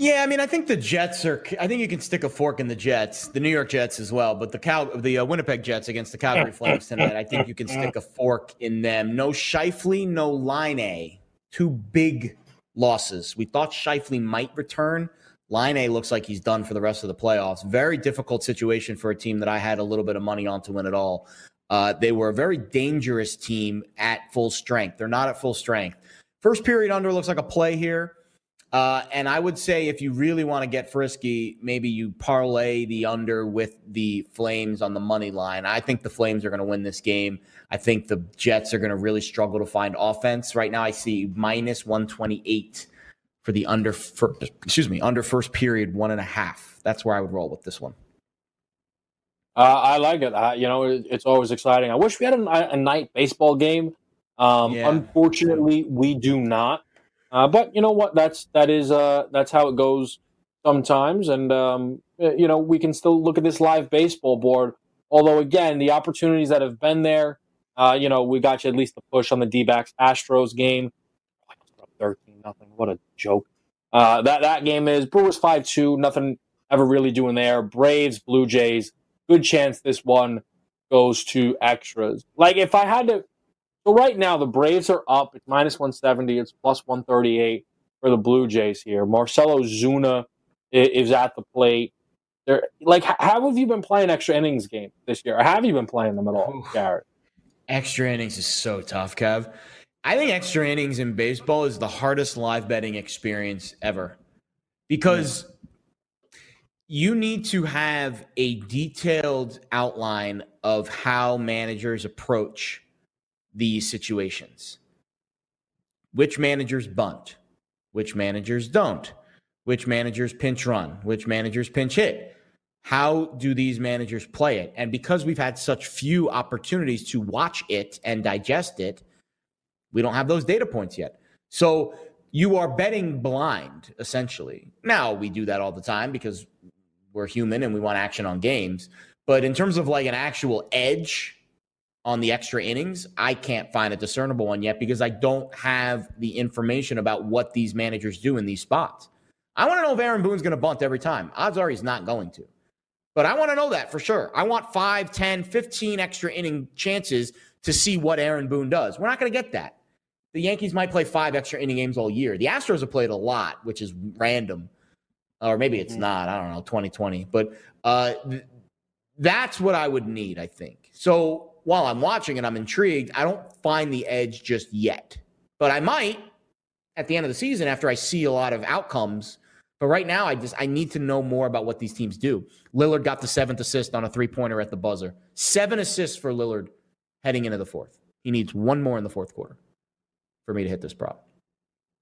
Yeah, I mean, I think the Jets are. I think you can stick a fork in the Jets, the New York Jets as well, but the Cal, the uh, Winnipeg Jets against the Calgary Flames tonight. I think you can stick a fork in them. No Scheifele, no Laine. Two big losses. We thought Scheifele might return. Laine looks like he's done for the rest of the playoffs. Very difficult situation for a team that I had a little bit of money on to win it all. Uh, they were a very dangerous team at full strength. They're not at full strength. First period under looks like a play here. Uh, and I would say if you really want to get frisky, maybe you parlay the under with the Flames on the money line. I think the Flames are going to win this game. I think the Jets are going to really struggle to find offense. Right now, I see minus 128 for the under, for, excuse me, under first period, one and a half. That's where I would roll with this one. Uh, I like it. Uh, you know, it, it's always exciting. I wish we had a, a night baseball game. Um, yeah. Unfortunately, we do not. Uh, but you know what? That's that is uh, that's how it goes sometimes, and um, you know we can still look at this live baseball board. Although again, the opportunities that have been there, uh, you know, we got you at least the push on the D-backs Astros game, thirteen nothing. What a joke! Uh, that that game is Brewers five two. Nothing ever really doing there. Braves, Blue Jays. Good chance this one goes to extras. Like if I had to, so right now the Braves are up. It's minus one seventy. It's plus one thirty eight for the Blue Jays here. Marcell Ozuna is at the plate. There, like, how have you been playing extra innings game this year? Or have you been playing them at all, Jared? Extra innings is so tough, Kev. I think extra innings in baseball is the hardest live betting experience ever because you need to have a detailed outline of how managers approach these situations. Which managers bunt, which managers don't, which managers pinch run, which managers pinch hit. How do these managers play it? And because we've had such few opportunities to watch it and digest it, we don't have those data points yet. So you are betting blind, essentially. Now, we do that all the time because we're human and we want action on games. But in terms of like an actual edge on the extra innings, I can't find a discernible one yet because I don't have the information about what these managers do in these spots. I want to know if Aaron Boone's going to bunt every time. Odds are he's not going to. But I want to know that for sure. I want 5, 10, 15 extra inning chances to see what Aaron Boone does. We're not going to get that. The Yankees might play five extra inning games all year. The Astros have played a lot, which is random. Or maybe it's mm. not. I don't know, 2020. But uh, th- that's what I would need, I think. So while I'm watching and I'm intrigued, I don't find the edge just yet. But I might at the end of the season after I see a lot of outcomes but right now, I just I need to know more about what these teams do. Lillard got the seventh assist on a three pointer at the buzzer. Seven assists for Lillard heading into the fourth. He needs one more in the fourth quarter for me to hit this prop.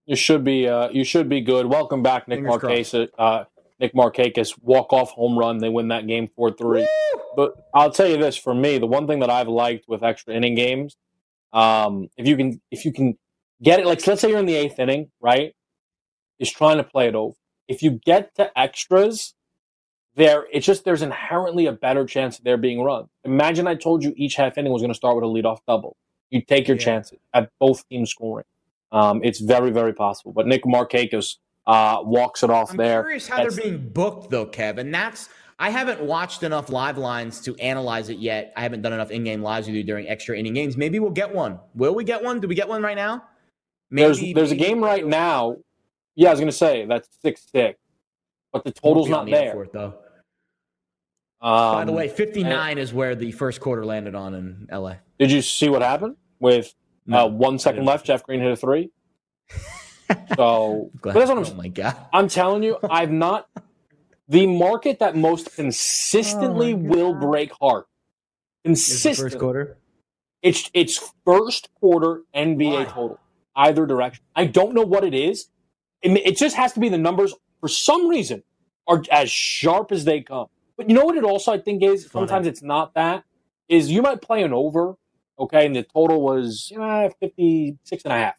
You should be uh, you should be good. Welcome back, Nick Markakis. Uh, Nick Markakis walk off home run. They win that game four three. But I'll tell you this: for me, the one thing that I've liked with extra inning games, um, if you can if you can get it, like let's say you're in the eighth inning, right? Is trying to play it over if you get to extras, there it's just there's inherently a better chance of there being run. Imagine I told you each half inning was going to start with a leadoff double. You take your yeah. chances at both teams scoring. Um, it's very very possible. But Nick Markakis uh, walks it off I'm there. I'm curious how that's, they're being booked though, Kevin. That's I haven't watched enough live lines to analyze it yet. I haven't done enough in-game lives with you during extra inning games. Maybe we'll get one. Will we get one? Do we get one right now? Maybe, there's there's a game right now yeah, I was going to say that's six six, but the total's not the there. Though. Um, By the way, fifty nine is where the first quarter landed on in LA. Did you see what happened with no, uh, one second left? Jeff Green hit a three. (laughs) So, (laughs) but that's what I'm. Oh my god! I'm telling you, I've not the market that most consistently oh will break heart. Consistent first quarter. It's it's first quarter NBA Why? total, either direction. I don't know what it is. It, it just has to be the numbers for some reason are as sharp as they come. But you know what it also I think is sometimes it's not that is you might play an over, okay, and the total was you know, 56 and a half.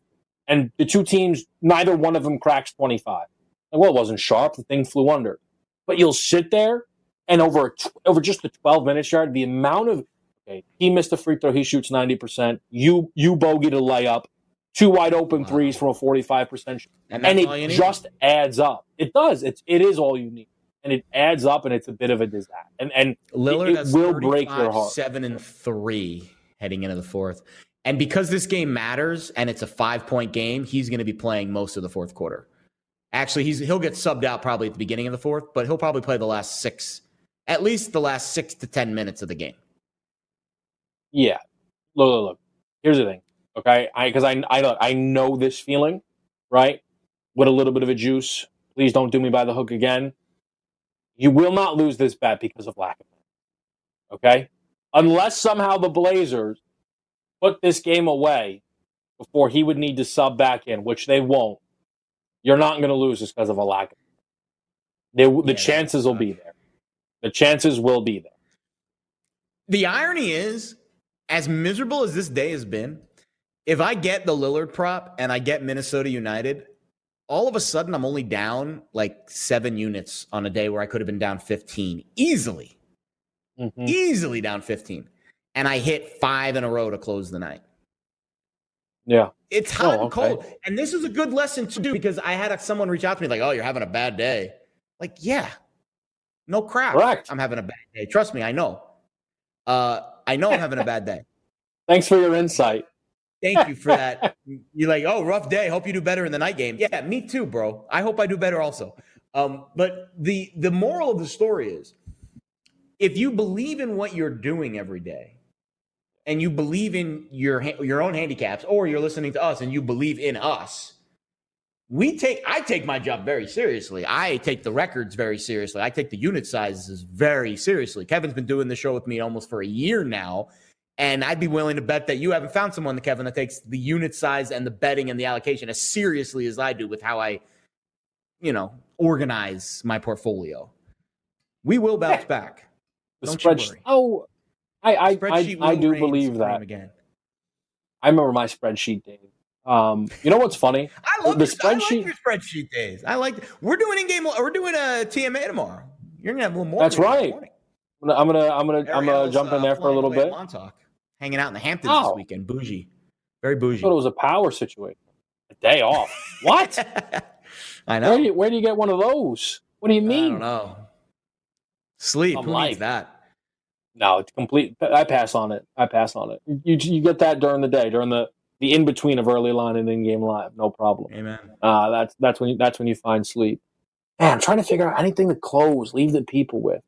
And the two teams, neither one of them cracks 25. Like, well, it wasn't sharp. The thing flew under. But you'll sit there and over over just the 12 minutes yard, the amount of okay, he missed a free throw, he shoots 90%. You you bogeyed a layup two wide open wow. threes from a 45% and, and it just adds up. It does. It's it is all you need. And it adds up and it's a bit of a disaster. And and Lillard it, it will break your heart. 7 and 3 heading into the fourth. And because this game matters and it's a 5-point game, he's going to be playing most of the fourth quarter. Actually, he's he'll get subbed out probably at the beginning of the fourth, but he'll probably play the last 6 at least the last 6 to 10 minutes of the game. Yeah. Look, look, look. Here's the thing Okay, I because I I I know this feeling, right? With a little bit of a juice. Please don't do me by the hook again. You will not lose this bet because of lack of. Okay, unless somehow the Blazers put this game away before he would need to sub back in, which they won't. You're not going to lose just because of a lack of. It. the yeah, chances will be there. The chances will be there. The irony is, as miserable as this day has been, if I get the Lillard prop and I get Minnesota United, all of a sudden I'm only down like seven units on a day where I could have been down 15 easily. Mm-hmm. Easily down 15. And I hit five in a row to close the night. Yeah. It's hot oh, and cold. And this is a good lesson to do because I had someone reach out to me like, oh, you're having a bad day. Like, yeah. No crap. Correct. I'm having a bad day. Trust me, I know. Uh, I know I'm having a bad day. (laughs) Thanks for your insight. Thank you for that. (laughs) You're like, oh, rough day. Hope you do better in the night game. Yeah, me too, bro. I hope I do better also. Um, but the the moral of the story is, if you believe in what you're doing every day, and you believe in your your own handicaps, or you're listening to us and you believe in us, we take I take my job very seriously. I take the records very seriously. I take the unit sizes very seriously. Kevin's been doing the show with me almost for a year now and I'd be willing to bet that you haven't found someone, Kevin, that takes the unit size and the betting and the allocation as seriously as I do with how I, you know, organize my portfolio. We will bounce yeah. back. The Don't spreadsheet. Oh, I I I, I, do believe that again. I remember my spreadsheet days. Um, you know what's funny? I love the spreadsheet. I like your spreadsheet days. I like. We're doing in game. We're doing a TMA tomorrow. You're gonna have a little more. That's right. I'm gonna I'm gonna I'm gonna, I'm gonna jump in there uh, for a little bit. Montauk hanging out in the Hamptons oh. this weekend. Bougie. Very bougie. I thought it was a power situation. A day off. what? (laughs) I know. Where do, you, where do, you, get one of those? What do you mean? I don't know. Sleep. Who needs that? No, it's complete. I pass on it. I pass on it. You you get that during the day, during the the in between of early line and in game live. No problem. Amen. Uh, that's that's when you, that's when you find sleep. Man, I'm trying to figure out anything to close, leave the people with.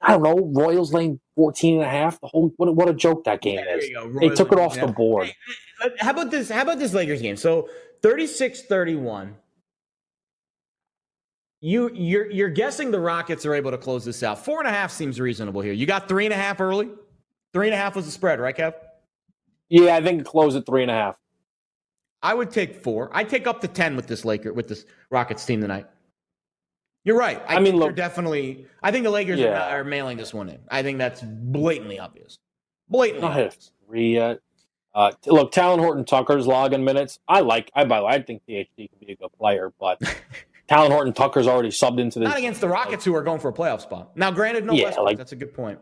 I don't know, Royals laying 14 and a half. The whole what, what a joke that game is. They took it off yeah. the board. Hey, how about this? How about this Lakers game? So 36-31. You you're you're guessing the Rockets are able to close this out. Four and a half seems reasonable here. You got three and a half early. Three and a half was the spread, right, Kev? Yeah, I think close at three and a half. I would take four. I'd take up to ten with this Laker with this Rockets team tonight. You're right. I, I mean, look, definitely. I think the Lakers yeah. are, are, mailing this one in. I think that's blatantly obvious. Blatantly. Not obvious. three yet. Uh, look, Talen Horton Tucker's logging minutes. I like. I by the way, I think THT can be a good player, but (laughs) Talen Horton Tucker's already subbed into this. Not against the Rockets, who are going for a playoff spot. Now, granted, no yeah, Westbrook. Like, that's a good point.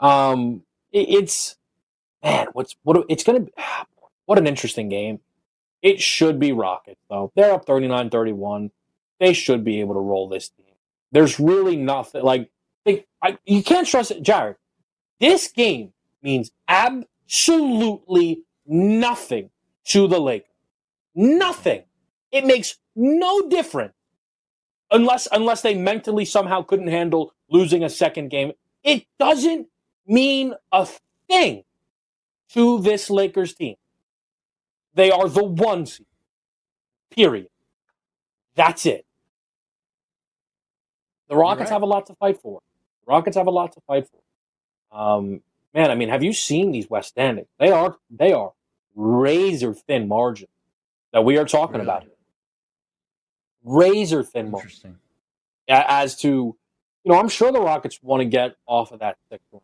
Um, it, it's man, what's what? It's gonna. Be, (sighs) what an interesting game. It should be Rockets though. They're up 39-31 they should be able to roll this team. There's really nothing like they, I, you can't trust it, Jared. This game means absolutely nothing to the Lakers. Nothing. It makes no different unless unless they mentally somehow couldn't handle losing a second game. It doesn't mean a thing to this Lakers team. They are the one seed. Period. That's it. The Rockets right. have a lot to fight for. The Rockets have a lot to fight for. Um, man, I mean, have you seen these West standings? They are they are razor thin margin that we are talking really? about. Razor thin margin. Interesting. As to, you know, I'm sure the Rockets want to get off of that sixth one.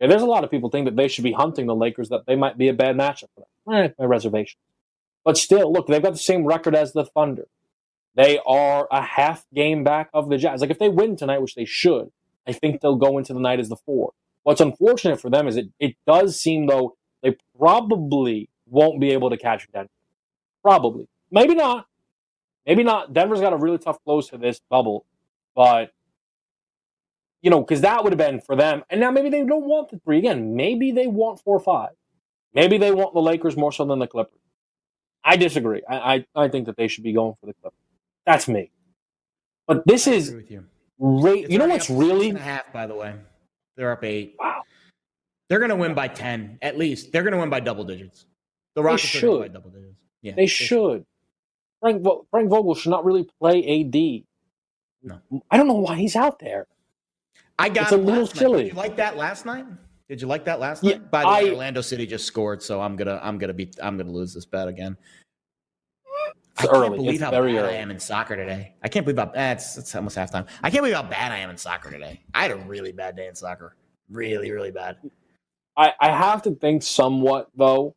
And there's a lot of people think that they should be hunting the Lakers, that they might be a bad matchup for them. Eh, my reservation. But still, look, they've got the same record as the Thunder. They are a half game back of the Jazz. Like if they win tonight, which they should, I think they'll go into the night as the four. What's unfortunate for them is it, it does seem though they probably won't be able to catch Denver. Probably. Maybe not. Maybe not. Denver's got a really tough close to this bubble, but you know, because that would have been for them. And now maybe they don't want the three again. Maybe they want four or five. Maybe they want the Lakers more so than the Clippers. I disagree. I, I, I think that they should be going for the Clippers. That's me. But this is with you. Ra- you know what's really half, by the way. They're up eight. Wow. They're going to win by ten at least. They're going to win by double digits. The Rockets should. by double digits. Yeah, they, they should. should. Frank Frank Vogel should not really play AD. No, I don't know why he's out there. I got it's a little silly. Did you like that last night? Did you like that last yeah, night? By the I, way, Orlando City just scored, so I'm gonna I'm gonna be I'm gonna lose this bet again. It's I can't believe it's how bad early. I am in soccer today. I can't believe how eh, it's, it's almost halftime. I can't believe how bad I am in soccer today. I had a really bad day in soccer. Really, really bad. I, I have to think somewhat though.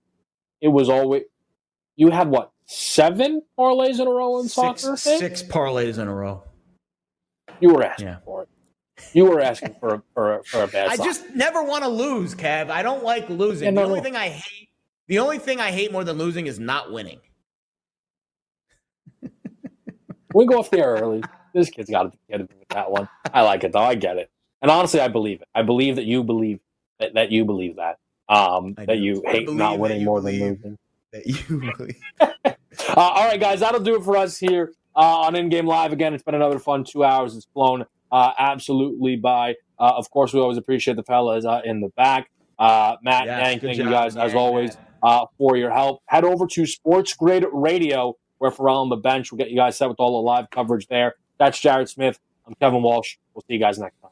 It was always you had what seven parlays in a row in soccer. Six parlays in a row. You were asking yeah. for it. You were asking for a, for a, for a bad. (laughs) I soccer. just never want to lose, Kev. I don't like losing. Yeah, no, the only no. thing I hate, the only thing I hate more than losing is not winning. (laughs) we go off the air early. This kid's got to get it with that one. I like it though. I get it, and honestly, I believe it. I believe that you believe that, that you believe that. Um, that you hate not winning more than losing. That you (laughs) believe. (laughs) uh, all right, guys, that'll do it for us here uh, on In Game Live. Again, it's been another fun two hours. It's flown uh, absolutely by. Uh, of course, we always appreciate the fellas uh, in the back. Uh, Matt, Yes, Yank, good thank you job, guys as always uh, for your help. Head over to Sports Grid Radio, where Farrell on the bench will get you guys set with all the live coverage there. That's Jared Smith. I'm Kevin Walsh. We'll see you guys next time.